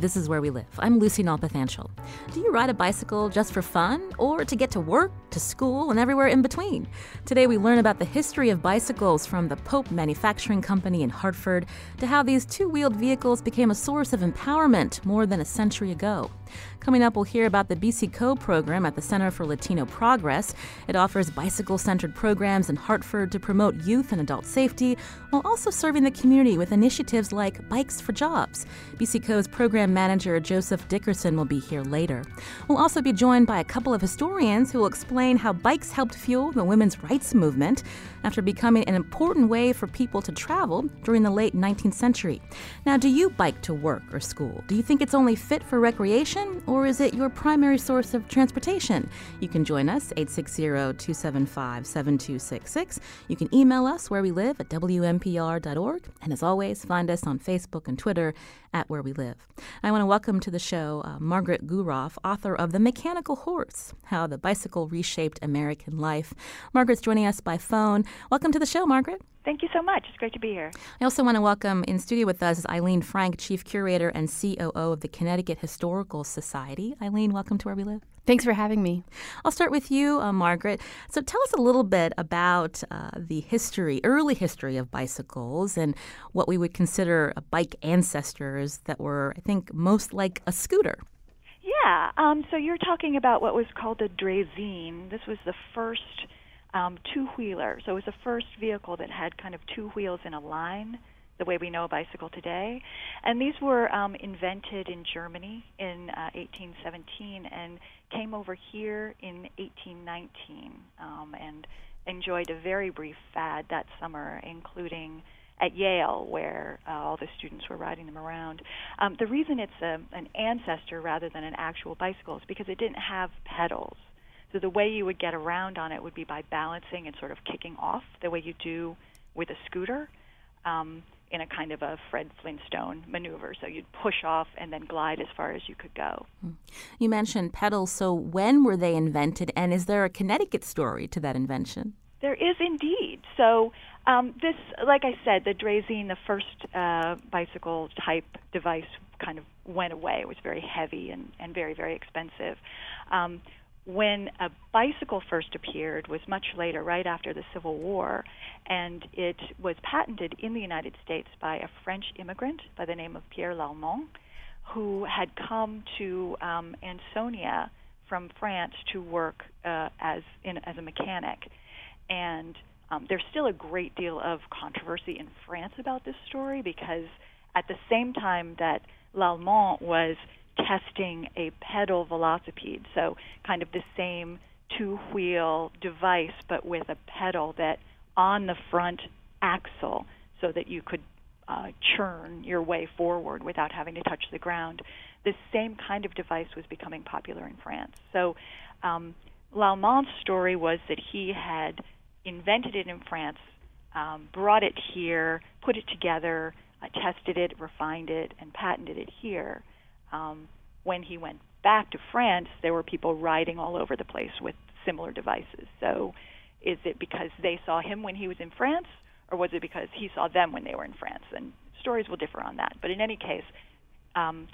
This is where we live. I'm Lucy Nalpathanchel. Do you ride a bicycle just for fun or to get to work, to school, and everywhere in between? Today we learn about the history of bicycles from the Pope Manufacturing Company in Hartford to how these two wheeled vehicles became a source of empowerment more than a century ago. Coming up, we'll hear about the BiCi Co program at the Center for Latino Progress. It offers bicycle centered programs in Hartford to promote youth and adult safety while also serving the community with initiatives like Bikes for Jobs. BiCi Co's program manager Joseph Dickerson will be here later. We'll also be joined by a couple of historians who will explain how bikes helped fuel the women's rights movement after becoming an important way for people to travel during the late 19th century. Now, do you bike to work or school? Do you think it's only fit for recreation? or is it your primary source of transportation? You can join us, 860 275 7266. You can email us where we live at wnpr.org. And as always, find us on Facebook and Twitter at Where We Live. I want to welcome to the show uh, Margaret Guroff, author of The Mechanical Horse How the Bicycle Reshaped American Life. Margaret's joining us by phone. Welcome to the show, Margaret. Thank you so much. It's great to be here. I also want to welcome in studio with us is Eileen Frank, Chief Curator and COO of the Connecticut Historical Society. Eileen, welcome to Where We Live. Thanks for having me. I'll start with you, uh, Margaret. So tell us a little bit about uh, the history, early history of bicycles and what we would consider bike ancestors that were, I think, most like a scooter. Yeah. Um, so you're talking about what was called a draisine. This was the first um, two wheeler. So it was the first vehicle that had kind of two wheels in a line, the way we know a bicycle today. And these were um, invented in Germany in uh, 1817 and came over here in 1819 um, and enjoyed a very brief fad that summer, including at Yale, where uh, all the students were riding them around. Um, the reason it's a, an ancestor rather than an actual bicycle is because it didn't have pedals. So the way you would get around on it would be by balancing and sort of kicking off the way you do with a scooter um, in a kind of a Fred Flintstone maneuver. So you'd push off and then glide as far as you could go. Hmm. You mentioned pedals. So when were they invented, and is there a Connecticut story to that invention? There is indeed. So um, this, like I said, the Draisine, the first uh, bicycle type device, kind of went away. It was very heavy and, and very, very expensive. Um, when a bicycle first appeared was much later, right after the Civil War, and it was patented in the United States by a French immigrant by the name of Pierre Lallement, who had come to um, Ansonia from France to work uh, as in, as a mechanic, and um, there's still a great deal of controversy in France about this story because at the same time that Lallement was testing a pedal velocipede, so kind of the same two wheel device, but with a pedal that on the front axle so that you could uh, churn your way forward without having to touch the ground. This same kind of device was becoming popular in France. So um, Lallement's story was that he had invented it in France, um, brought it here, put it together, uh, tested it, refined it, and patented it here um, when he went back to France, there were people riding all over the place with similar devices. So, is it because they saw him when he was in France, or was it because he saw them when they were in France? And stories will differ on that. But in any case, um,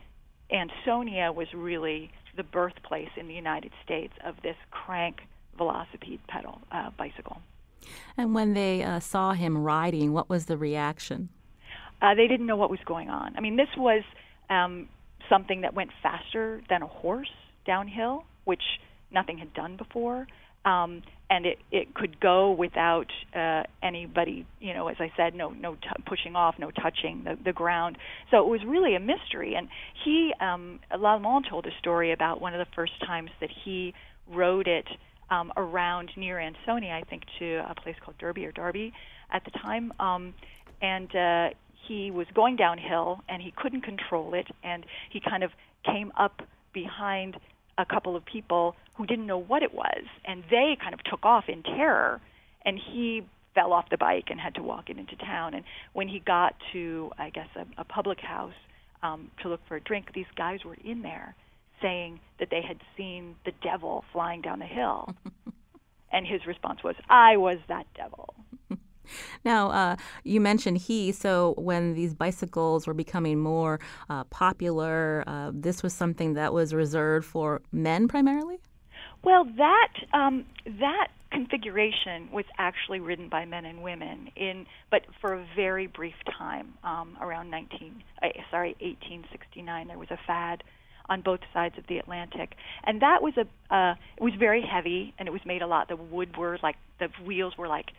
Ansonia was really the birthplace in the United States of this crank velocipede pedal uh, bicycle. And when they uh, saw him riding, what was the reaction? Uh, they didn't know what was going on. I mean, this was um, something that went faster than a horse downhill, which nothing had done before. Um, and it, it could go without uh, anybody, you know, as I said, no no t- pushing off, no touching the, the ground. So it was really a mystery. And he, um, Lallement told a story about one of the first times that he rode it um, around near Ansonia, I think, to a place called Derby or Darby at the time. Um, and uh, he was going downhill and he couldn't control it and he kind of came up behind a couple of people who didn't know what it was, and they kind of took off in terror. And he fell off the bike and had to walk it into town. And when he got to, I guess, a, a public house um, to look for a drink, these guys were in there saying that they had seen the devil flying down the hill. and his response was, I was that devil. Now, uh, you mentioned he, so when these bicycles were becoming more uh, popular, uh, this was something that was reserved for men primarily? Well, that um, that configuration was actually ridden by men and women in, but for a very brief time, um, around 19, uh, sorry, 1869. There was a fad on both sides of the Atlantic, and that was a, uh, it was very heavy, and it was made a lot. The wood were like the wheels were like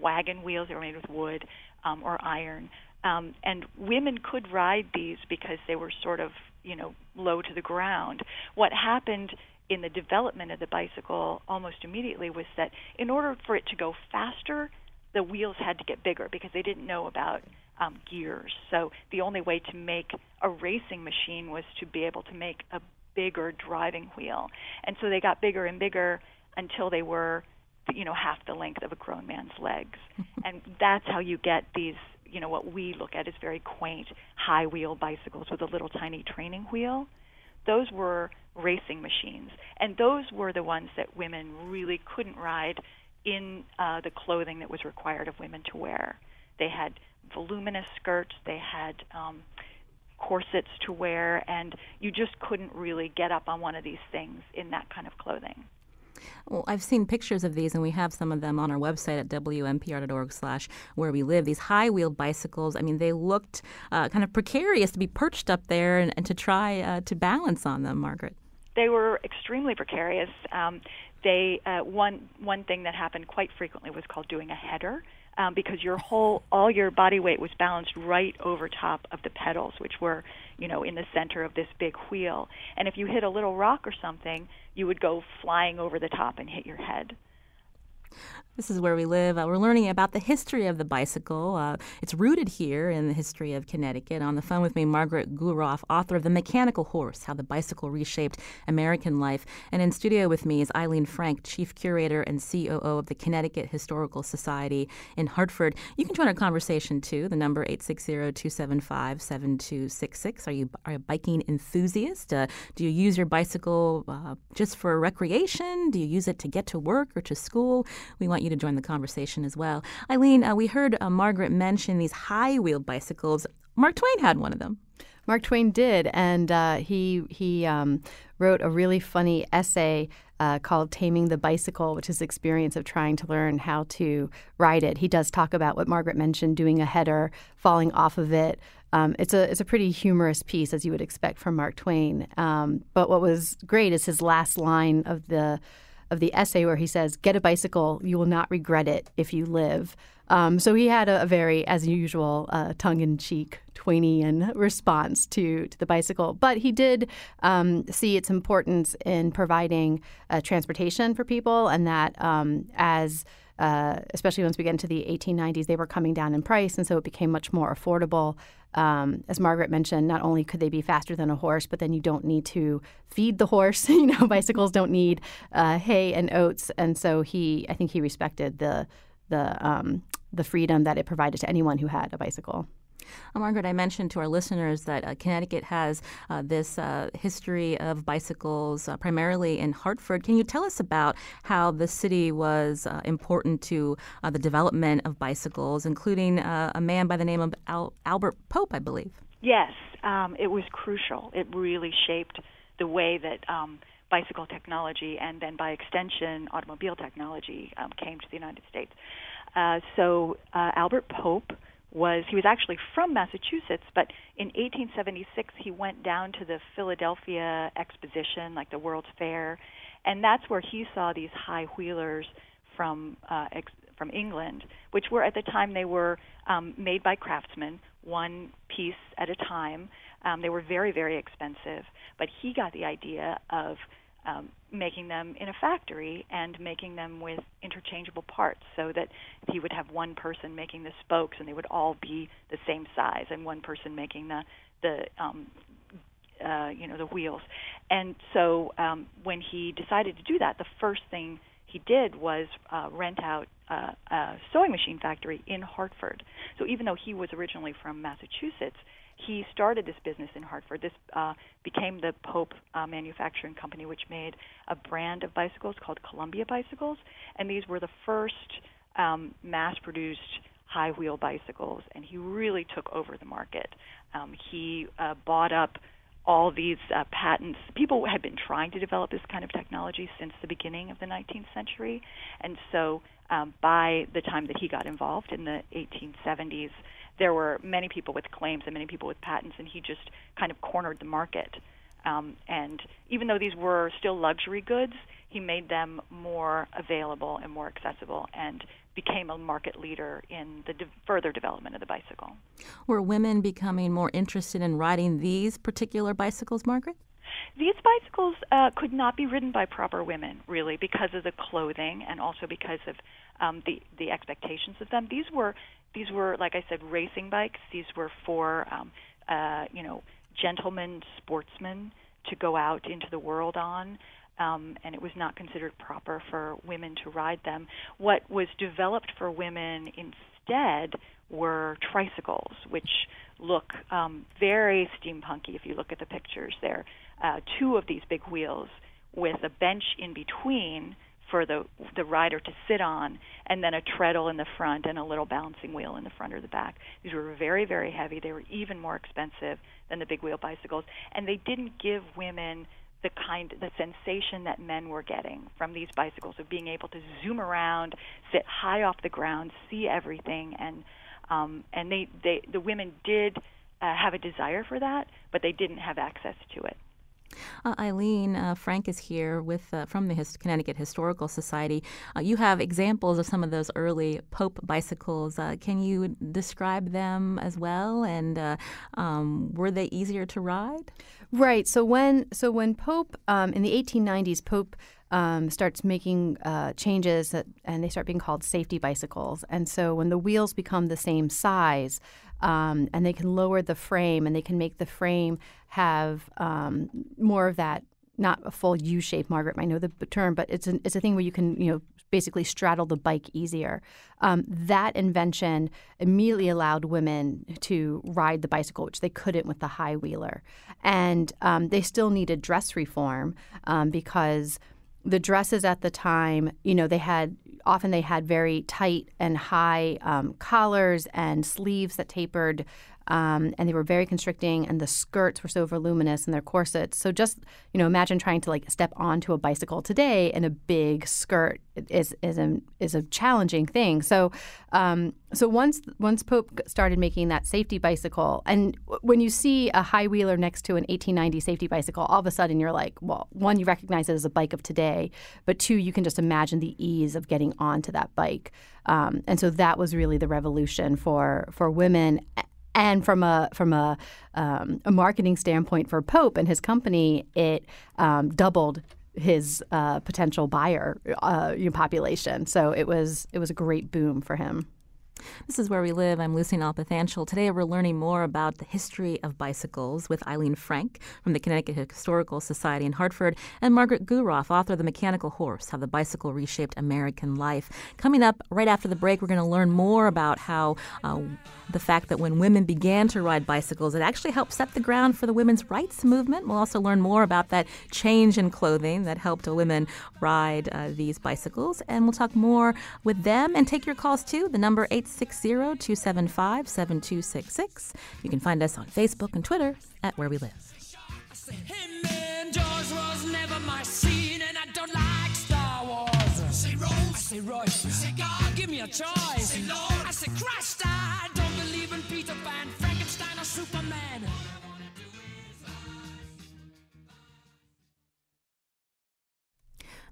wagon wheels; they were made with wood um, or iron. Um, and women could ride these because they were sort of, you know, low to the ground. What happened in the development of the bicycle almost immediately was that in order for it to go faster, the wheels had to get bigger because they didn't know about um, gears. So the only way to make a racing machine was to be able to make a bigger driving wheel. And so they got bigger and bigger until they were, you know, half the length of a grown man's legs. and that's how you get these, you know, what we look at as very quaint high wheel bicycles with a little tiny training wheel. Those were racing machines. And those were the ones that women really couldn't ride in uh, the clothing that was required of women to wear. They had voluminous skirts, they had um, corsets to wear, and you just couldn't really get up on one of these things in that kind of clothing. Well, I've seen pictures of these, and we have some of them on our website at wnpr.org slash where we live. These high-wheeled bicycles. I mean, they looked uh, kind of precarious to be perched up there and, and to try uh, to balance on them, Margaret. They were extremely precarious. Um, they uh, one one thing that happened quite frequently was called doing a header. Um, because your whole all your body weight was balanced right over top of the pedals, which were you know in the center of this big wheel. And if you hit a little rock or something, you would go flying over the top and hit your head. This is where we live. Uh, we're learning about the history of the bicycle. Uh, it's rooted here in the history of Connecticut. On the phone with me, Margaret Guroff, author of The Mechanical Horse How the Bicycle Reshaped American Life. And in studio with me is Eileen Frank, Chief Curator and COO of the Connecticut Historical Society in Hartford. You can join our conversation too. The number 860 275 7266. Are you a biking enthusiast? Uh, do you use your bicycle uh, just for recreation? Do you use it to get to work or to school? We want you to join the conversation as well. Eileen, uh, we heard uh, Margaret mention these high wheeled bicycles. Mark Twain had one of them. Mark Twain did, and uh, he he um, wrote a really funny essay uh, called "Taming the Bicycle," which is the experience of trying to learn how to ride it. He does talk about what Margaret mentioned: doing a header, falling off of it. Um, it's a it's a pretty humorous piece, as you would expect from Mark Twain. Um, but what was great is his last line of the of the essay where he says, "Get a bicycle. You will not regret it if you live." Um, so he had a, a very, as usual, uh, tongue-in-cheek Twainian response to to the bicycle, but he did um, see its importance in providing uh, transportation for people, and that um, as uh, especially once we get into the 1890s, they were coming down in price, and so it became much more affordable. Um, as Margaret mentioned, not only could they be faster than a horse, but then you don't need to feed the horse. you know, bicycles don't need uh, hay and oats, and so he, I think, he respected the the um, the freedom that it provided to anyone who had a bicycle. Uh, Margaret, I mentioned to our listeners that uh, Connecticut has uh, this uh, history of bicycles, uh, primarily in Hartford. Can you tell us about how the city was uh, important to the development of bicycles, including a man by the name of Al- Albert Pope, I believe? Yes, um, it was crucial. It really shaped the way that. Um, bicycle technology and then by extension automobile technology um, came to the United States. Uh, so uh, Albert Pope was he was actually from Massachusetts, but in 1876 he went down to the Philadelphia Exposition, like the World's Fair, and that's where he saw these high wheelers from uh, ex- from England, which were at the time they were um, made by craftsmen, one piece at a time. Um, they were very very expensive, but he got the idea of um, making them in a factory and making them with interchangeable parts so that he would have one person making the spokes and they would all be the same size and one person making the the um, uh, you know the wheels And so um, when he decided to do that, the first thing he did was uh, rent out uh, a sewing machine factory in Hartford. So even though he was originally from Massachusetts, he started this business in Hartford. This uh, became the Pope uh, Manufacturing Company, which made a brand of bicycles called Columbia bicycles, and these were the first um, mass-produced high wheel bicycles. And he really took over the market. Um, he uh, bought up all these uh, patents. People had been trying to develop this kind of technology since the beginning of the 19th century, and so um, by the time that he got involved in the 1870s, there were many people with claims and many people with patents, and he just kind of cornered the market. Um, and even though these were still luxury goods, he made them more available and more accessible and became a market leader in the de- further development of the bicycle. Were women becoming more interested in riding these particular bicycles, Margaret? These bicycles uh, could not be ridden by proper women, really, because of the clothing and also because of um, the the expectations of them. These were these were, like I said, racing bikes. These were for um, uh, you know gentlemen sportsmen to go out into the world on um, and it was not considered proper for women to ride them. What was developed for women instead were tricycles, which look um, very steampunky if you look at the pictures. There, uh, two of these big wheels with a bench in between for the the rider to sit on, and then a treadle in the front and a little balancing wheel in the front or the back. These were very very heavy. They were even more expensive than the big wheel bicycles, and they didn't give women the kind the sensation that men were getting from these bicycles of being able to zoom around, sit high off the ground, see everything, and um, and they, they the women did uh, have a desire for that, but they didn't have access to it. Uh, Eileen uh, Frank is here with uh, from the Hist- Connecticut Historical Society. Uh, you have examples of some of those early Pope bicycles. Uh, can you describe them as well? And uh, um, were they easier to ride? Right. So when so when Pope um, in the 1890s, Pope um, starts making uh, changes that, and they start being called safety bicycles. And so when the wheels become the same size um, and they can lower the frame and they can make the frame have um, more of that not a full U shape. Margaret might know the term, but it's an, it's a thing where you can you know basically straddle the bike easier. Um, that invention immediately allowed women to ride the bicycle, which they couldn't with the high wheeler, and um, they still needed dress reform um, because the dresses at the time, you know, they had often they had very tight and high um, collars and sleeves that tapered um, and they were very constricting, and the skirts were so voluminous and their corsets. So just you know, imagine trying to like step onto a bicycle today in a big skirt is is a is a challenging thing. So um, so once once Pope started making that safety bicycle, and when you see a high wheeler next to an 1890 safety bicycle, all of a sudden you're like, well, one, you recognize it as a bike of today, but two, you can just imagine the ease of getting onto that bike. Um, and so that was really the revolution for for women and from a from a, um, a marketing standpoint for Pope and his company, it um, doubled his uh, potential buyer uh, population. So it was it was a great boom for him. This is Where We Live. I'm Lucy Nalpathanchel. Today we're learning more about the history of bicycles with Eileen Frank from the Connecticut Historical Society in Hartford and Margaret Guroff, author of The Mechanical Horse How the Bicycle Reshaped American Life. Coming up right after the break, we're going to learn more about how uh, the fact that when women began to ride bicycles, it actually helped set the ground for the women's rights movement. We'll also learn more about that change in clothing that helped women ride uh, these bicycles. And we'll talk more with them and take your calls too. The number 8 860 275 7266. You can find us on Facebook and Twitter at Where We Live. Say Royce, say God, give me a choice. Say Lord, I say Christ, I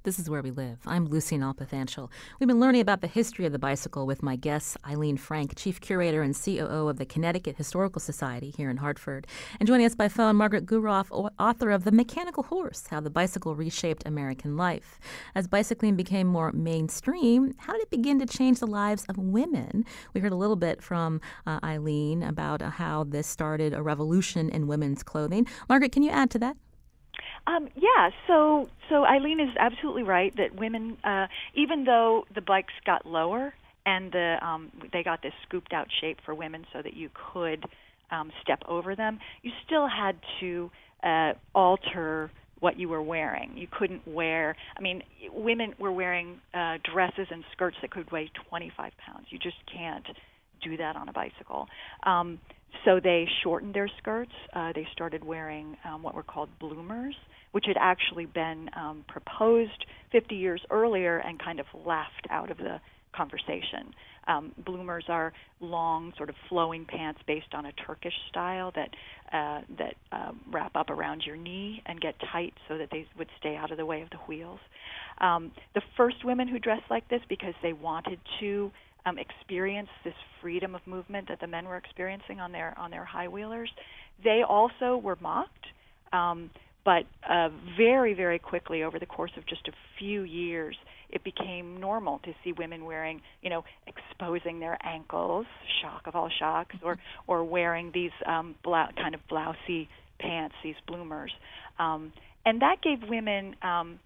This is Where We Live. I'm Lucy Nalpathanchel. We've been learning about the history of the bicycle with my guest, Eileen Frank, Chief Curator and COO of the Connecticut Historical Society here in Hartford. And joining us by phone, Margaret Guroff, author of The Mechanical Horse How the Bicycle Reshaped American Life. As bicycling became more mainstream, how did it begin to change the lives of women? We heard a little bit from uh, Eileen about uh, how this started a revolution in women's clothing. Margaret, can you add to that? Um, yeah, so so Eileen is absolutely right that women, uh, even though the bikes got lower and the um, they got this scooped out shape for women so that you could um, step over them, you still had to uh, alter what you were wearing. You couldn't wear. I mean, women were wearing uh, dresses and skirts that could weigh 25 pounds. You just can't do that on a bicycle. Um, so they shortened their skirts. Uh, they started wearing um, what were called bloomers, which had actually been um, proposed 50 years earlier and kind of laughed out of the conversation. Um, bloomers are long, sort of flowing pants based on a Turkish style that uh, that uh, wrap up around your knee and get tight so that they would stay out of the way of the wheels. Um, the first women who dressed like this because they wanted to um, experience this freedom of movement that the men were experiencing on their on their high wheelers. They also were mocked, um, but uh, very very quickly over the course of just a few years, it became normal to see women wearing, you know, exposing their ankles, shock of all shocks, or or wearing these um, blou- kind of blousy pants, these bloomers, um, and that gave women um,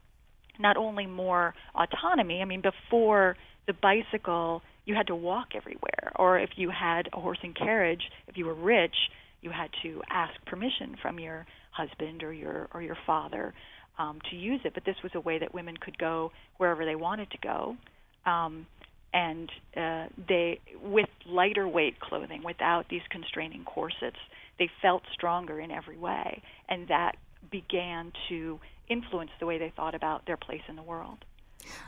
not only more autonomy. I mean, before the bicycle you had to walk everywhere. Or if you had a horse and carriage, if you were rich, you had to ask permission from your husband or your or your father um, to use it. But this was a way that women could go wherever they wanted to go, um, and uh, they with lighter weight clothing, without these constraining corsets, they felt stronger in every way, and that began to influence the way they thought about their place in the world.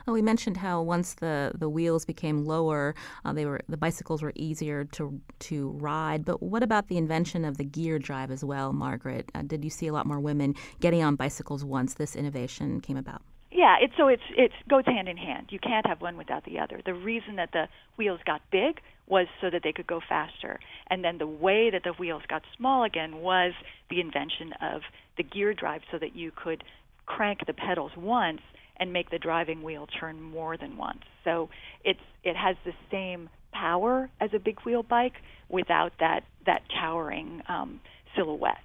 Well, we mentioned how once the, the wheels became lower, uh, they were the bicycles were easier to to ride. But what about the invention of the gear drive as well, Margaret? Uh, did you see a lot more women getting on bicycles once this innovation came about? Yeah, it's so it's it goes hand in hand. You can't have one without the other. The reason that the wheels got big was so that they could go faster, and then the way that the wheels got small again was the invention of the gear drive, so that you could crank the pedals once and make the driving wheel turn more than once. So it's it has the same power as a big wheel bike without that that towering um, silhouette.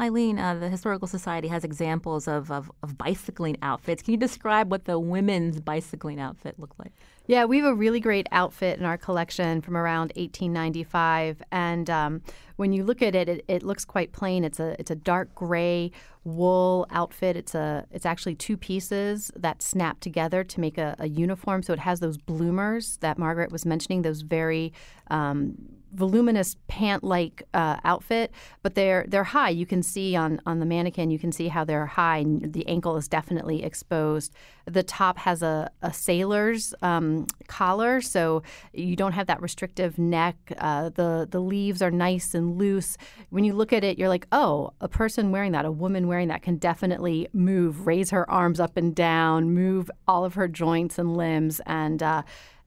Eileen, uh, the Historical Society has examples of, of, of, bicycling outfits. Can you describe what the women's bicycling outfit looked like? Yeah, we have a really great outfit in our collection from around 1895, and um, when you look at it, it, it, looks quite plain. It's a it's a dark gray wool outfit. It's a it's actually two pieces that snap together to make a, a uniform. So it has those bloomers that Margaret was mentioning, those very um, voluminous pant-like uh, outfit, but they're they're high. You can see on on the mannequin, you can see how they're high. The ankle is definitely exposed. The top has a, a sailor's um, collar, so you don't have that restrictive neck. Uh, the the leaves are nice and loose. When you look at it, you're like, oh, a person wearing that, a woman wearing that, can definitely move, raise her arms up and down, move all of her joints and limbs, and uh,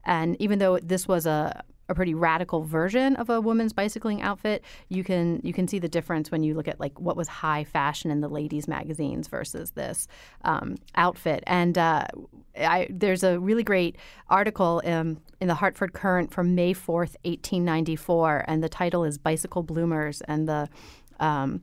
and even though this was a a pretty radical version of a woman's bicycling outfit, you can you can see the difference when you look at like what was high fashion in the ladies' magazines versus this um, outfit. And uh, I, there's a really great article um, in the Hartford Courant from May 4th, 1894, and the title is "Bicycle Bloomers," and the um,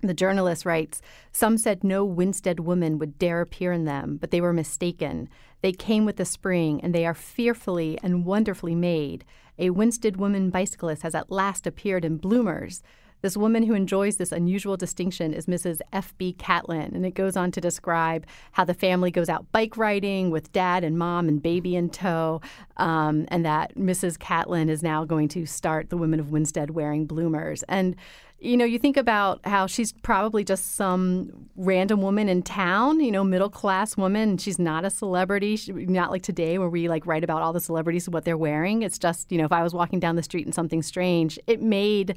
the journalist writes, Some said no Winsted woman would dare appear in them, but they were mistaken. They came with the spring, and they are fearfully and wonderfully made. A Winsted woman bicyclist has at last appeared in bloomers. This woman who enjoys this unusual distinction is Mrs. F.B. Catlin, and it goes on to describe how the family goes out bike riding with dad and mom and baby in tow, um, and that Mrs. Catlin is now going to start the Women of Winsted wearing bloomers. And you know, you think about how she's probably just some random woman in town, you know, middle class woman. She's not a celebrity, she, not like today where we like write about all the celebrities and what they're wearing. It's just, you know, if I was walking down the street and something strange, it made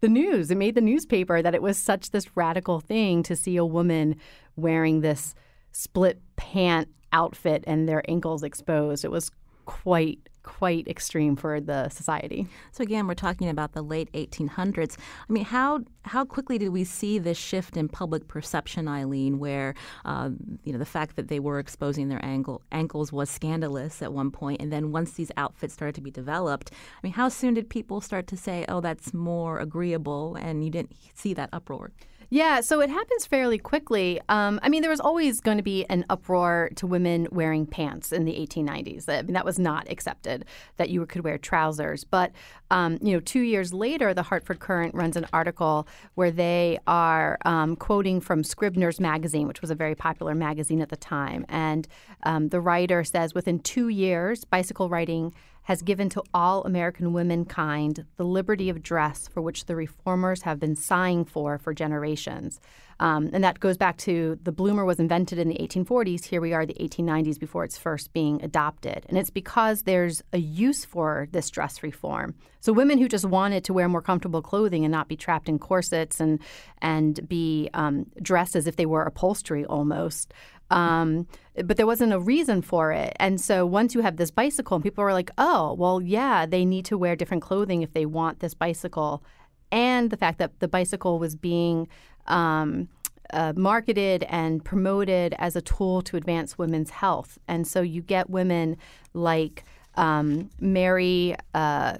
the news. It made the newspaper that it was such this radical thing to see a woman wearing this split pant outfit and their ankles exposed. It was quite quite extreme for the society. So again, we're talking about the late 1800s. I mean, how how quickly did we see this shift in public perception, Eileen, where uh, you know the fact that they were exposing their ankle ankles was scandalous at one point, and then once these outfits started to be developed, I mean, how soon did people start to say, "Oh, that's more agreeable," and you didn't see that uproar? Yeah, so it happens fairly quickly. Um, I mean, there was always going to be an uproar to women wearing pants in the 1890s. I mean, that was not accepted that you could wear trousers. But um, you know, two years later, the Hartford Courant runs an article where they are um, quoting from Scribner's magazine, which was a very popular magazine at the time, and um, the writer says within two years, bicycle riding has given to all American womankind the liberty of dress for which the reformers have been sighing for for generations. Um, and that goes back to the bloomer was invented in the 1840s. Here we are, the 1890s, before it's first being adopted. And it's because there's a use for this dress reform. So women who just wanted to wear more comfortable clothing and not be trapped in corsets and and be um, dressed as if they were upholstery almost um, but there wasn't a reason for it. And so once you have this bicycle, and people were like, oh, well, yeah, they need to wear different clothing if they want this bicycle. And the fact that the bicycle was being um, uh, marketed and promoted as a tool to advance women's health. And so you get women like um, Mary. Uh,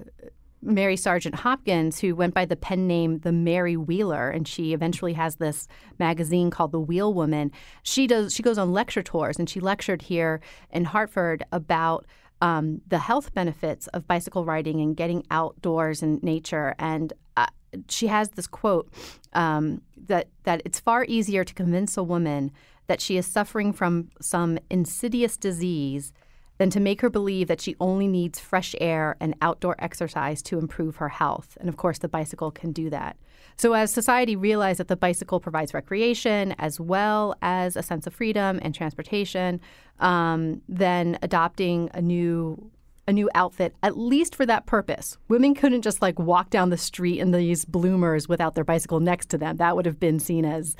Mary Sargent Hopkins, who went by the pen name the Merry Wheeler, and she eventually has this magazine called The Wheel Woman. She does she goes on lecture tours, and she lectured here in Hartford about um, the health benefits of bicycle riding and getting outdoors in nature. And uh, she has this quote um, that that it's far easier to convince a woman that she is suffering from some insidious disease than to make her believe that she only needs fresh air and outdoor exercise to improve her health. And of course, the bicycle can do that. So, as society realized that the bicycle provides recreation as well as a sense of freedom and transportation, um, then adopting a new a new outfit, at least for that purpose. Women couldn't just like walk down the street in these bloomers without their bicycle next to them. That would have been seen as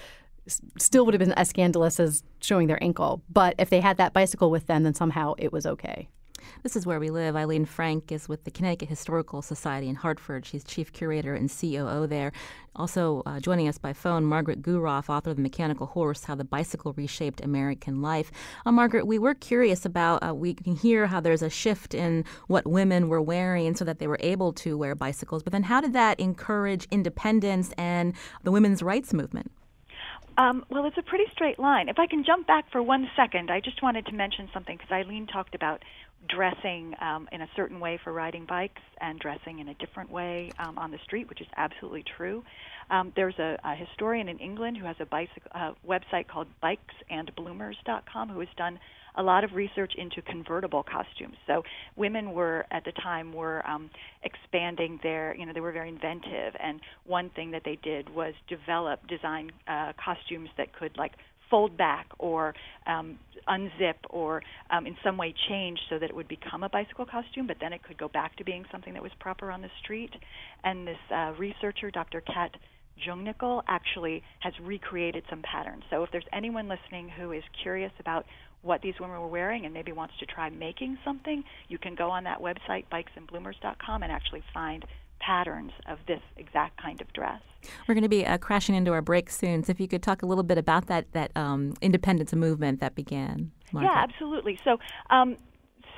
still would have been as scandalous as showing their ankle. But if they had that bicycle with them, then somehow it was okay. This is where we live. Eileen Frank is with the Connecticut Historical Society in Hartford. She's chief curator and COO there. Also uh, joining us by phone, Margaret Guroff, author of The Mechanical Horse How the Bicycle Reshaped American Life. Uh, Margaret, we were curious about, uh, we can hear how there's a shift in what women were wearing so that they were able to wear bicycles. But then how did that encourage independence and the women's rights movement? Um, well, it's a pretty straight line. If I can jump back for one second, I just wanted to mention something because Eileen talked about dressing um, in a certain way for riding bikes and dressing in a different way um, on the street, which is absolutely true. Um, there's a, a historian in England who has a bicycle uh, website called bikesandbloomers.com who has done a lot of research into convertible costumes. So women were at the time were um, expanding their, you know, they were very inventive, and one thing that they did was develop design uh, costumes that could like fold back or um, unzip or um, in some way change so that it would become a bicycle costume, but then it could go back to being something that was proper on the street. And this uh, researcher, Dr. Kat Jungnickel, actually has recreated some patterns. So if there's anyone listening who is curious about what these women were wearing and maybe wants to try making something, you can go on that website, bikesandbloomers.com, and actually find patterns of this exact kind of dress. We're going to be uh, crashing into our break soon, so if you could talk a little bit about that that um, independence movement that began. Margaret. Yeah, absolutely. So. Um,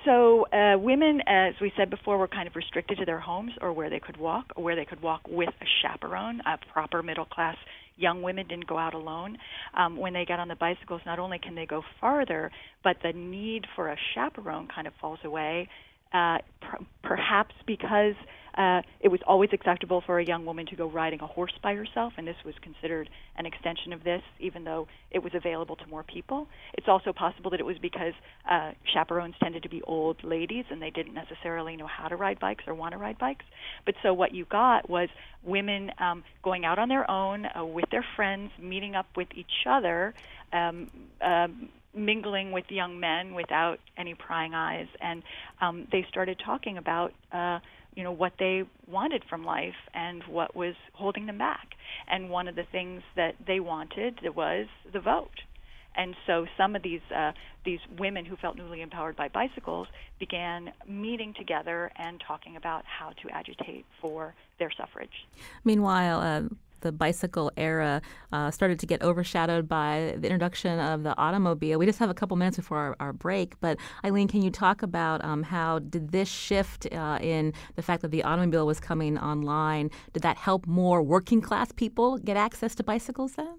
so uh, women, as we said before, were kind of restricted to their homes or where they could walk, or where they could walk with a chaperone, a proper middle class young women didn't go out alone. Um, when they get on the bicycles, not only can they go farther, but the need for a chaperone kind of falls away. Uh, pr- perhaps because uh, it was always acceptable for a young woman to go riding a horse by herself, and this was considered an extension of this, even though it was available to more people. It's also possible that it was because uh, chaperones tended to be old ladies, and they didn't necessarily know how to ride bikes or want to ride bikes. But so what you got was women um, going out on their own uh, with their friends, meeting up with each other. Um, um, mingling with young men without any prying eyes, and um, they started talking about uh, you know what they wanted from life and what was holding them back. And one of the things that they wanted was the vote. And so some of these uh, these women who felt newly empowered by bicycles began meeting together and talking about how to agitate for their suffrage. Meanwhile, uh, the bicycle era uh, started to get overshadowed by the introduction of the automobile. We just have a couple minutes before our, our break, but Eileen, can you talk about um, how did this shift uh, in the fact that the automobile was coming online? Did that help more working class people get access to bicycles then?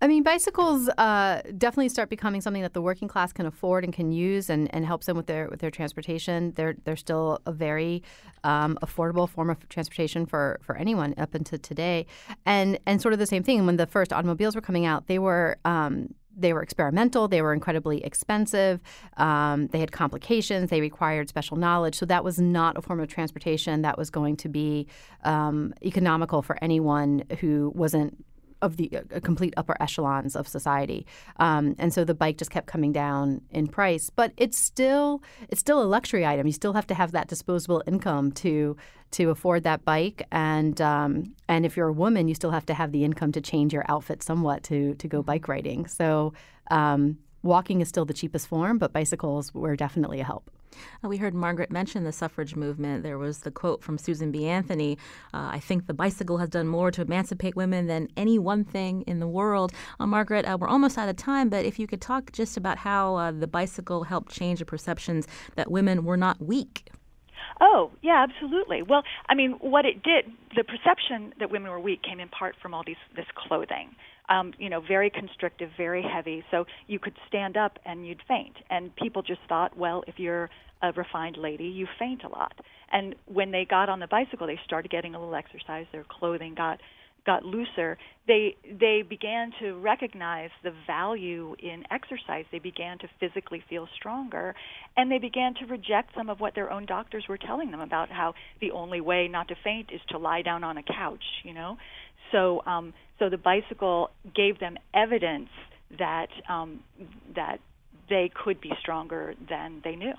I mean, bicycles uh, definitely start becoming something that the working class can afford and can use, and, and helps them with their with their transportation. They're they're still a very um, affordable form of transportation for, for anyone up until today, and and sort of the same thing when the first automobiles were coming out, they were. Um, they were experimental. They were incredibly expensive. Um, they had complications. They required special knowledge. So that was not a form of transportation that was going to be um, economical for anyone who wasn't of the uh, complete upper echelons of society. Um, and so the bike just kept coming down in price. But it's still it's still a luxury item. You still have to have that disposable income to to afford that bike. And um, and if you're a woman, you still have to have the income to change your outfit somewhat to to go bike riding. So um, walking is still the cheapest form, but bicycles were definitely a help. Uh, we heard Margaret mention the suffrage movement. There was the quote from Susan B. Anthony uh, I think the bicycle has done more to emancipate women than any one thing in the world. Uh, Margaret, uh, we're almost out of time, but if you could talk just about how uh, the bicycle helped change the perceptions that women were not weak. Oh, yeah, absolutely. Well, I mean, what it did, the perception that women were weak came in part from all these this clothing um, you know, very constrictive, very heavy. So you could stand up and you'd faint. And people just thought, well, if you're a refined lady, you faint a lot. And when they got on the bicycle, they started getting a little exercise. Their clothing got got looser. They they began to recognize the value in exercise. They began to physically feel stronger, and they began to reject some of what their own doctors were telling them about how the only way not to faint is to lie down on a couch. You know, so um, so the bicycle gave them evidence that um, that they could be stronger than they knew.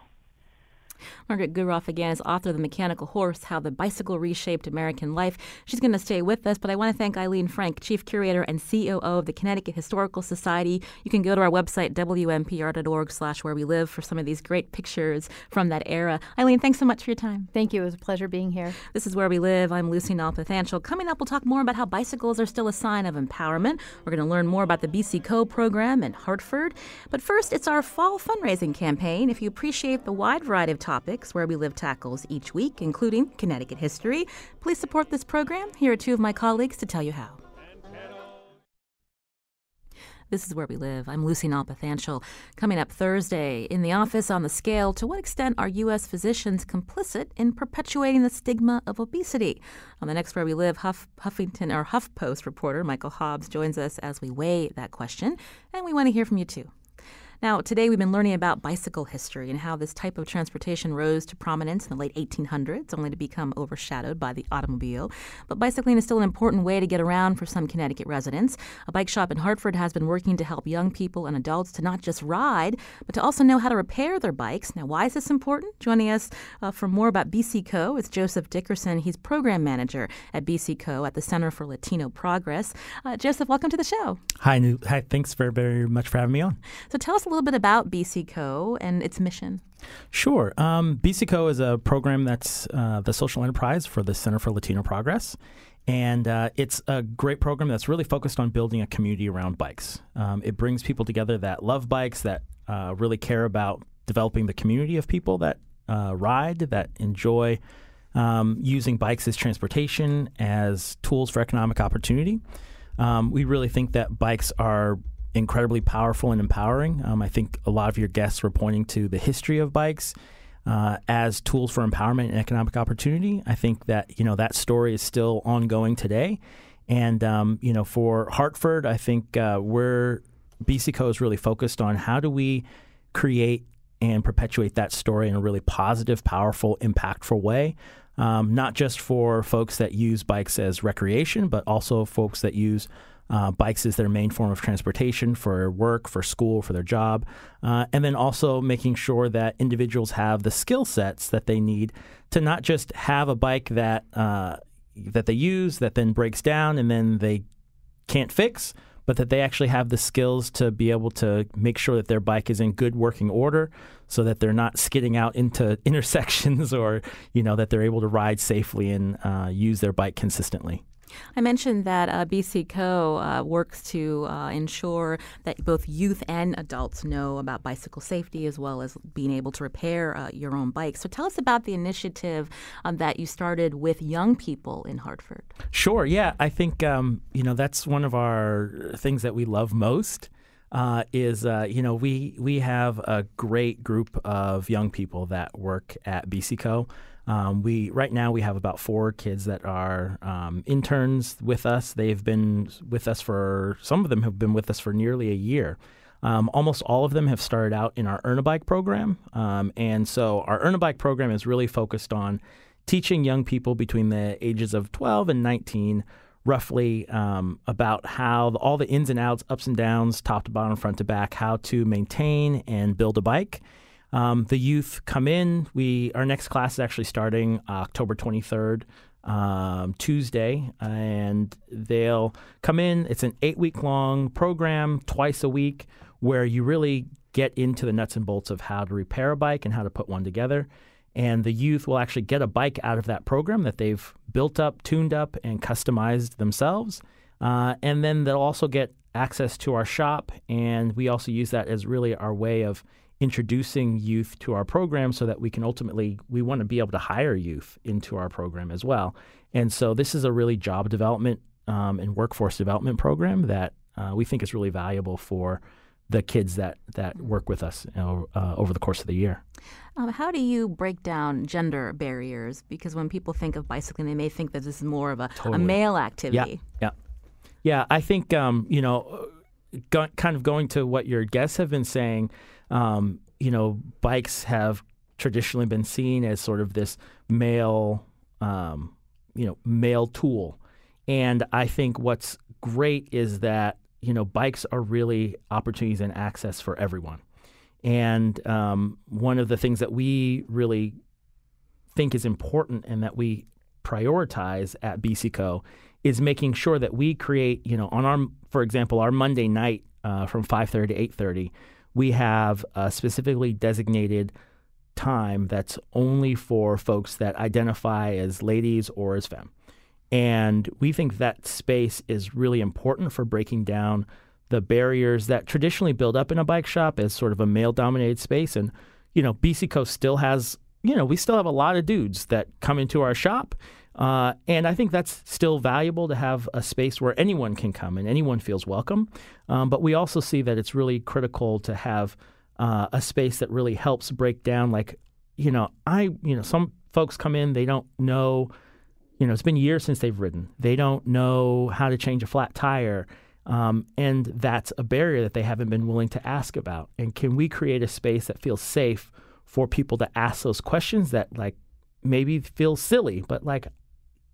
Margaret Guroff again is author of The Mechanical Horse How the Bicycle Reshaped American Life. She's going to stay with us, but I want to thank Eileen Frank, Chief Curator and COO of the Connecticut Historical Society. You can go to our website, wnpr.org slash where we live for some of these great pictures from that era. Eileen, thanks so much for your time. Thank you. It was a pleasure being here. This is Where We Live. I'm Lucy Nalpathanchel. Coming up, we'll talk more about how bicycles are still a sign of empowerment. We're going to learn more about the BiCi Co program in Hartford. But first, it's our fall fundraising campaign. If you appreciate the wide variety of topics Where We Live tackles each week, including Connecticut history. Please support this program. Here are two of my colleagues to tell you how. This is Where We Live. I'm Lucy Nalpathanchel. Coming up Thursday, in the office on the scale, to what extent are U.S. physicians complicit in perpetuating the stigma of obesity? On the next Where We Live, Huff, Huffington or HuffPost reporter Michael Hobbs joins us as we weigh that question, and we want to hear from you too. Now, today we've been learning about bicycle history and how this type of transportation rose to prominence in the late 1800s, only to become overshadowed by the automobile. But bicycling is still an important way to get around for some Connecticut residents. A bike shop in Hartford has been working to help young people and adults to not just ride, but to also know how to repair their bikes. Now, why is this important? Joining us uh, for more about BiCi Co. is Joseph Dickerson. He's program manager at BiCi Co. at the Center for Latino Progress. Uh, Joseph, welcome to the show. Hi, hi. Thanks very, very much for having me on. So tell us a little bit about BiCi Co and its mission? Sure. Um, BiCi Co is a program that's uh, the social enterprise for the Center for Latino Progress. And uh, it's a great program that's really focused on building a community around bikes. Um, it brings people together that love bikes, that uh, really care about developing the community of people that uh, ride, that enjoy um, using bikes as transportation, as tools for economic opportunity. Um, we really think that bikes are incredibly powerful and empowering. Um, I think a lot of your guests were pointing to the history of bikes uh, as tools for empowerment and economic opportunity. I think that you know that story is still ongoing today, and um, you know for Hartford, I think uh, we're BiCi Co is really focused on how do we create and perpetuate that story in a really positive, powerful, impactful way. Um, not just for folks that use bikes as recreation, but also folks that use uh, bikes is their main form of transportation for work, for school, for their job, uh, and then also making sure that individuals have the skill sets that they need to not just have a bike that uh, that they use that then breaks down and then they can't fix, but that they actually have the skills to be able to make sure that their bike is in good working order so that they're not skidding out into intersections or you know that they're able to ride safely and uh, use their bike consistently I mentioned that uh, BiCi Co uh, works to uh, ensure that both youth and adults know about bicycle safety as well as being able to repair uh, your own bike. So tell us about the initiative um, that you started with young people in Hartford. Sure. Yeah, I think um, you know that's one of our things that we love most. Uh, is uh, you know we we have a great group of young people that work at BiCi Co. Um, we right now we have about four kids that are um, interns with us. They've been with us for some of them have been with us for nearly a year. Um, almost all of them have started out in our Earn a Bike program, um, and so our Earn a Bike program is really focused on teaching young people between the ages of 12 and 19 roughly um, about how all the ins and outs, ups and downs, top to bottom, front to back, how to maintain and build a bike. Um, the youth come in. We our next class is actually starting October 23rd, um, Tuesday, and they'll come in. It's an eight week long program, twice a week, where you really get into the nuts and bolts of how to repair a bike and how to put one together. And the youth will actually get a bike out of that program that they've built up, tuned up, and customized themselves. Uh, and then they'll also get access to our shop. And we also use that as really our way of introducing youth to our program so that we can ultimately we want to be able to hire youth into our program as well and so this is a really job development um, and workforce development program that uh, we think is really valuable for the kids that that work with us you know, uh, over the course of the year. Um, how do you break down gender barriers? Because when people think of bicycling, they may think that this is more of a, totally. a male activity. Yeah, yeah, yeah. I think um, you know, go, kind of going to what your guests have been saying um, you know, bikes have traditionally been seen as sort of this male, um, you know, male tool. And I think what's great is that, you know, bikes are really opportunities and access for everyone. And um, one of the things that we really think is important and that we prioritize at BiCi Co is making sure that we create, you know, on our, for example, our Monday night uh, from 5:30 to 8:30 we have a specifically designated time that's only for folks that identify as ladies or as femme. And we think that space is really important for breaking down the barriers that traditionally build up in a bike shop as sort of a male dominated space. And, you know, BC Coast still has, you know, we still have a lot of dudes that come into our shop uh, and I think that's still valuable to have a space where anyone can come and anyone feels welcome. Um, but we also see that it's really critical to have uh, a space that really helps break down, like, you know, I, you know, some folks come in, they don't know, you know, it's been years since they've ridden. They don't know how to change a flat tire. Um, and that's a barrier that they haven't been willing to ask about. And can we create a space that feels safe for people to ask those questions that, like, maybe feel silly, but like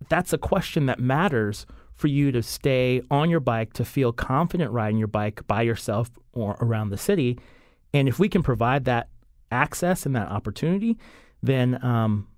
that's a question that matters for you to stay on your bike, to feel confident riding your bike by yourself or around the city. And if we can provide that access and that opportunity, then um,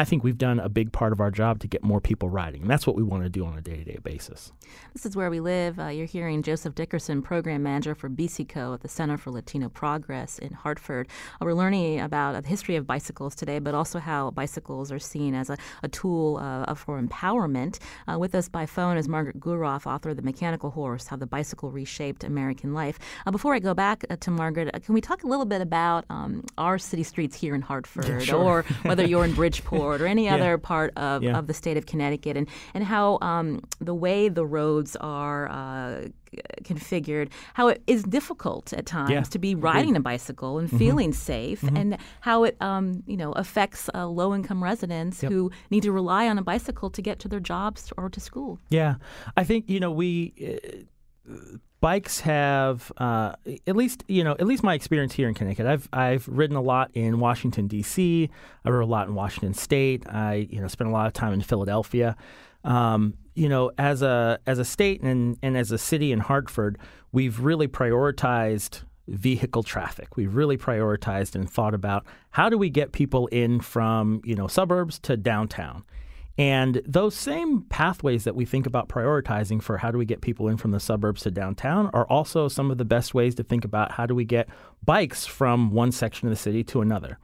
I think we've done a big part of our job to get more people riding. And that's what we want to do on a day to day basis. This is where we live. Uh, you're hearing Joseph Dickerson, Program Manager for BiCi Co at the Center for Latino Progress in Hartford. Uh, we're learning about the history of bicycles today, but also how bicycles are seen as a, a tool uh, for empowerment. Uh, with us by phone is Margaret Guroff, author of The Mechanical Horse How the Bicycle Reshaped American Life. Uh, before I go back uh, to Margaret, can we talk a little bit about um, our city streets here in Hartford, yeah, sure. or whether you're in Bridgeport? Or any yeah. other part of, yeah. of the state of Connecticut, and, and how um, the way the roads are uh, configured, how it is difficult at times yeah. to be riding a bicycle and mm-hmm. feeling safe, mm-hmm. and how it um, you know affects uh, low income residents yep. who need to rely on a bicycle to get to their jobs or to school. Yeah, I think you know we. Uh, bikes have uh, at least you know at least my experience here in Connecticut. I've I've ridden a lot in Washington D.C. I rode a lot in Washington State. I you know spent a lot of time in Philadelphia. Um, you know, as a as a state and and as a city in Hartford, we've really prioritized vehicle traffic. We've really prioritized and thought about how do we get people in from you know suburbs to downtown. And those same pathways that we think about prioritizing for how do we get people in from the suburbs to downtown are also some of the best ways to think about how do we get bikes from one section of the city to another.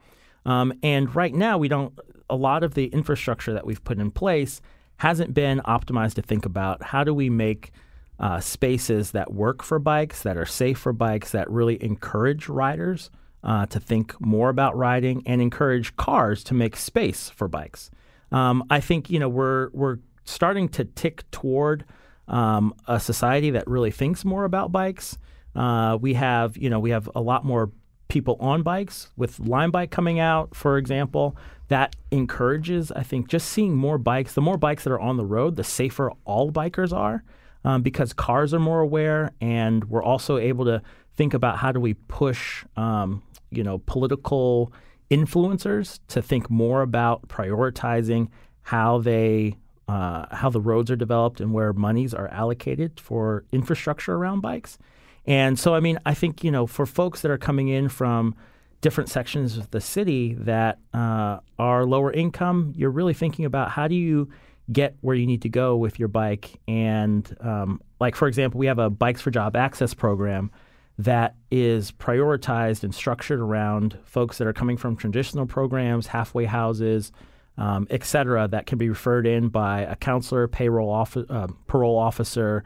Um, and right now, we don't, a lot of the infrastructure that we've put in place hasn't been optimized to think about how do we make uh, spaces that work for bikes, that are safe for bikes, that really encourage riders uh, to think more about riding and encourage cars to make space for bikes. Um, I think you know we're we're starting to tick toward um, a society that really thinks more about bikes. Uh, we have you know we have a lot more people on bikes with Lime Bike coming out, for example. That encourages, I think, just seeing more bikes. The more bikes that are on the road, the safer all bikers are um, because cars are more aware, and we're also able to think about how do we push, um, you know, political influencers to think more about prioritizing how they uh, how the roads are developed and where monies are allocated for infrastructure around bikes. And so, I mean, I think you know, for folks that are coming in from different sections of the city that uh, are lower income, you're really thinking about how do you get where you need to go with your bike. And um, like, for example, we have a Bikes for Job Access program that is prioritized and structured around folks that are coming from traditional programs, halfway houses, um, et cetera, that can be referred in by a counselor, payroll offi- uh, parole officer,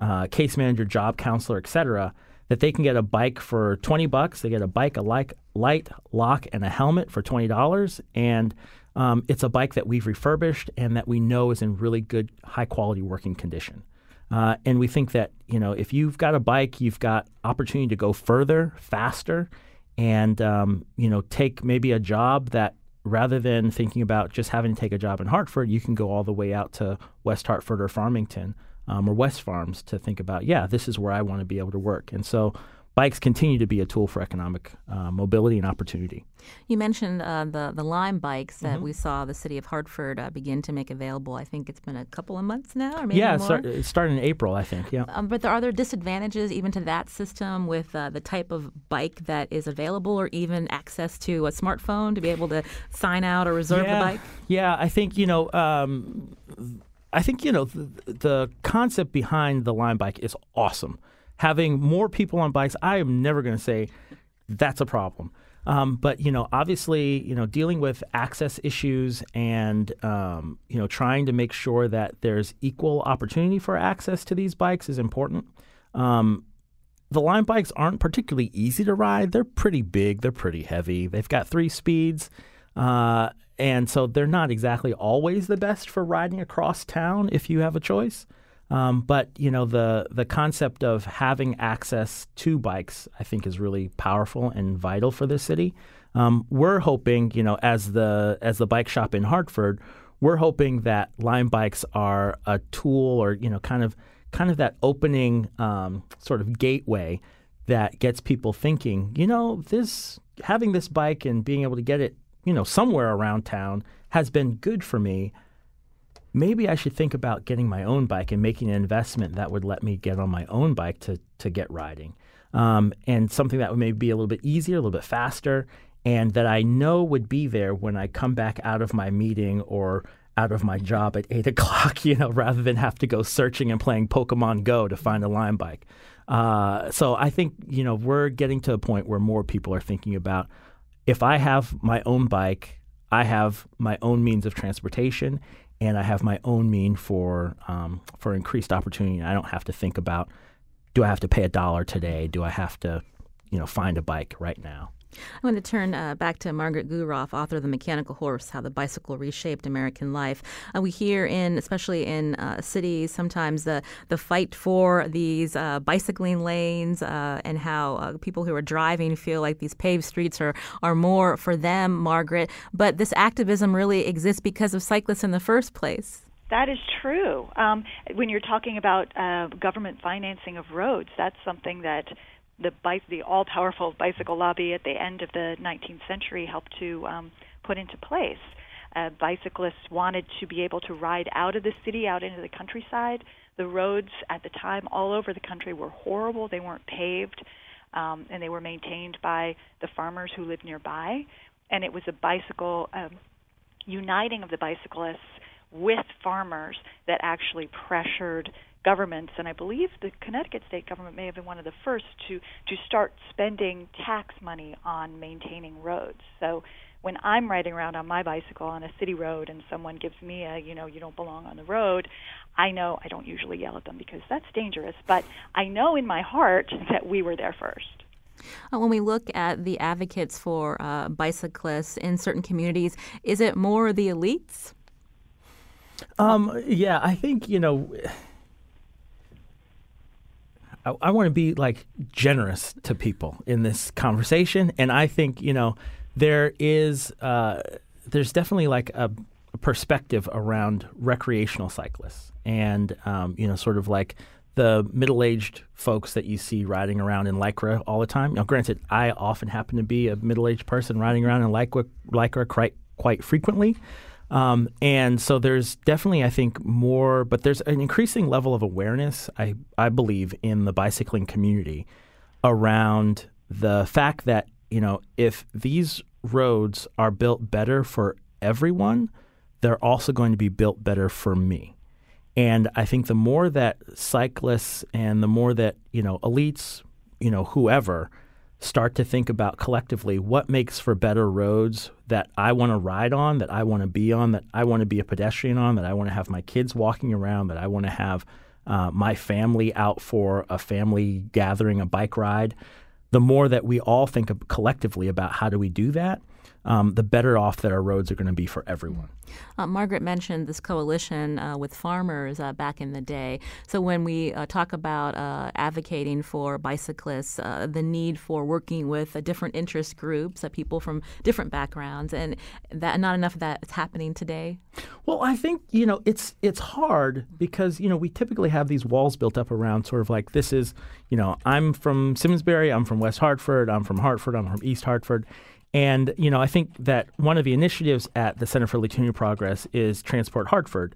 uh, case manager, job counselor, et cetera, that they can get a bike for 20 bucks. They get a bike, a light, light lock, and a helmet for $20. And um, it's a bike that we've refurbished and that we know is in really good, high quality working condition. Uh, and we think that you know if you've got a bike, you've got opportunity to go further, faster, and um, you know take maybe a job that rather than thinking about just having to take a job in Hartford, you can go all the way out to West Hartford or Farmington um, or West Farms to think about, yeah, this is where I want to be able to work. And so bikes continue to be a tool for economic uh, mobility and opportunity. You mentioned uh, the the Lime bikes that mm-hmm. we saw the city of Hartford uh, begin to make available. I think it's been a couple of months now, or maybe yeah, more. Start, it started in April, I think. Yeah, um, but there, are there disadvantages even to that system with uh, the type of bike that is available, or even access to a smartphone to be able to sign out or reserve yeah. the bike? Yeah, I think you know. Um, I think you know the, the concept behind the Lime bike is awesome having more people on bikes, I am never going to say that's a problem. Um, but you know, obviously, you know, dealing with access issues and um, you know, trying to make sure that there's equal opportunity for access to these bikes is important. Um, the Lime bikes aren't particularly easy to ride. They're pretty big. They're pretty heavy. They've got three speeds, uh, and so they're not exactly always the best for riding across town if you have a choice. Um, but you know the the concept of having access to bikes, I think, is really powerful and vital for the city. Um, we're hoping, you know, as the as the bike shop in Hartford, we're hoping that Lime bikes are a tool, or you know, kind of kind of that opening um, sort of gateway that gets people thinking. You know, this having this bike and being able to get it, you know, somewhere around town has been good for me maybe I should think about getting my own bike and making an investment that would let me get on my own bike to, to get riding. Um, and something that would maybe be a little bit easier, a little bit faster, and that I know would be there when I come back out of my meeting or out of my job at eight o'clock, you know, rather than have to go searching and playing Pokemon Go to find a Lime bike. Uh, so I think, you know, we're getting to a point where more people are thinking about if I have my own bike, I have my own means of transportation, and I have my own mean for um, for increased opportunity. I don't have to think about do I have to pay a dollar today? Do I have to, you know, find a bike right now? I want to turn uh, back to Margaret Guroff, author of The Mechanical Horse How the Bicycle Reshaped American Life. Uh, we hear in, especially in uh, cities, sometimes the, the fight for these uh, bicycling lanes uh, and how uh, people who are driving feel like these paved streets are, are more for them, Margaret. But this activism really exists because of cyclists in the first place. That is true. Um, when you're talking about government financing of roads, that's something that the the all-powerful bicycle lobby at the end of the 19th century helped to um, put into place. Uh, bicyclists wanted to be able to ride out of the city, out into the countryside. The roads at the time all over the country were horrible. They weren't paved, um, and they were maintained by the farmers who lived nearby. And it was a bicycle um, uniting of the bicyclists with farmers that actually pressured governments, and I believe the Connecticut state government may have been one of the first to to start spending tax money on maintaining roads. So when I'm riding around on my bicycle on a city road and someone gives me a, you know, you don't belong on the road, I know I don't usually yell at them because that's dangerous, but I know in my heart that we were there first. Uh, when we look at the advocates for uh, bicyclists in certain communities, is it more the elites? Um, yeah, I think, you know, I, I want to be like generous to people in this conversation. And I think, you know, there is, uh, there's definitely like a, a, perspective around recreational cyclists and, um, you know, sort of like the middle-aged folks that you see riding around in lycra all the time. Now, granted, I often happen to be a middle-aged person riding around in lycra, lycra quite quite frequently, um, and so there's definitely, I think, more. But there's an increasing level of awareness, I I believe, in the bicycling community around the fact that you know if these roads are built better for everyone, they're also going to be built better for me. And I think the more that cyclists and the more that, you know, elites, you know, whoever start to think about collectively what makes for better roads that I want to ride on, that I want to be on, that I want to be a pedestrian on, that I want to have my kids walking around, that I want to have uh, my family out for a family gathering, a bike ride. The more that we all think collectively about how do we do that, um, the better off that our roads are going to be for everyone. Uh, Margaret mentioned this coalition uh, with farmers uh, back in the day. So when we uh, talk about uh, advocating for bicyclists, uh, the need for working with different interest groups, people from different backgrounds, and that not enough of that is happening today. Well, I think you know it's it's hard because you know we typically have these walls built up around sort of like this is you know I'm from Simsbury, I'm from West Hartford, I'm from Hartford, I'm from East Hartford and you know, I think that one of the initiatives at the Center for Latino Progress is Transport Hartford,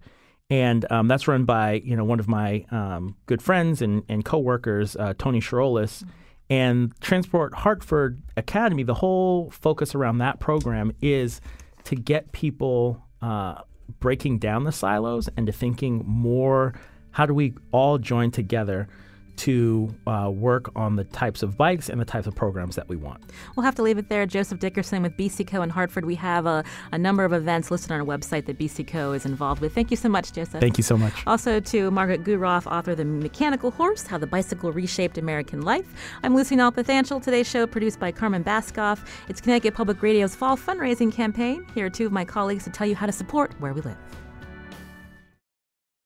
and um, that's run by you know one of my um, good friends and, and coworkers, uh, Tony Cherolis. And Transport Hartford Academy, the whole focus around that program is to get people uh, breaking down the silos and to thinking more how do we all join together to uh, work on the types of bikes and the types of programs that we want. We'll have to leave it there. Joseph Dickerson with BiCi Co in Hartford. We have a, a number of events listed on our website that BiCi Co is involved with. Thank you so much, Joseph. Thank you so much. Also to Margaret Guroff, author of The Mechanical Horse How the Bicycle Reshaped American Life. I'm Lucy Nalpathanchel. Today's show produced by Carmen Baskauf. It's Connecticut Public Radio's fall fundraising campaign. Here are two of my colleagues to tell you how to support where we live.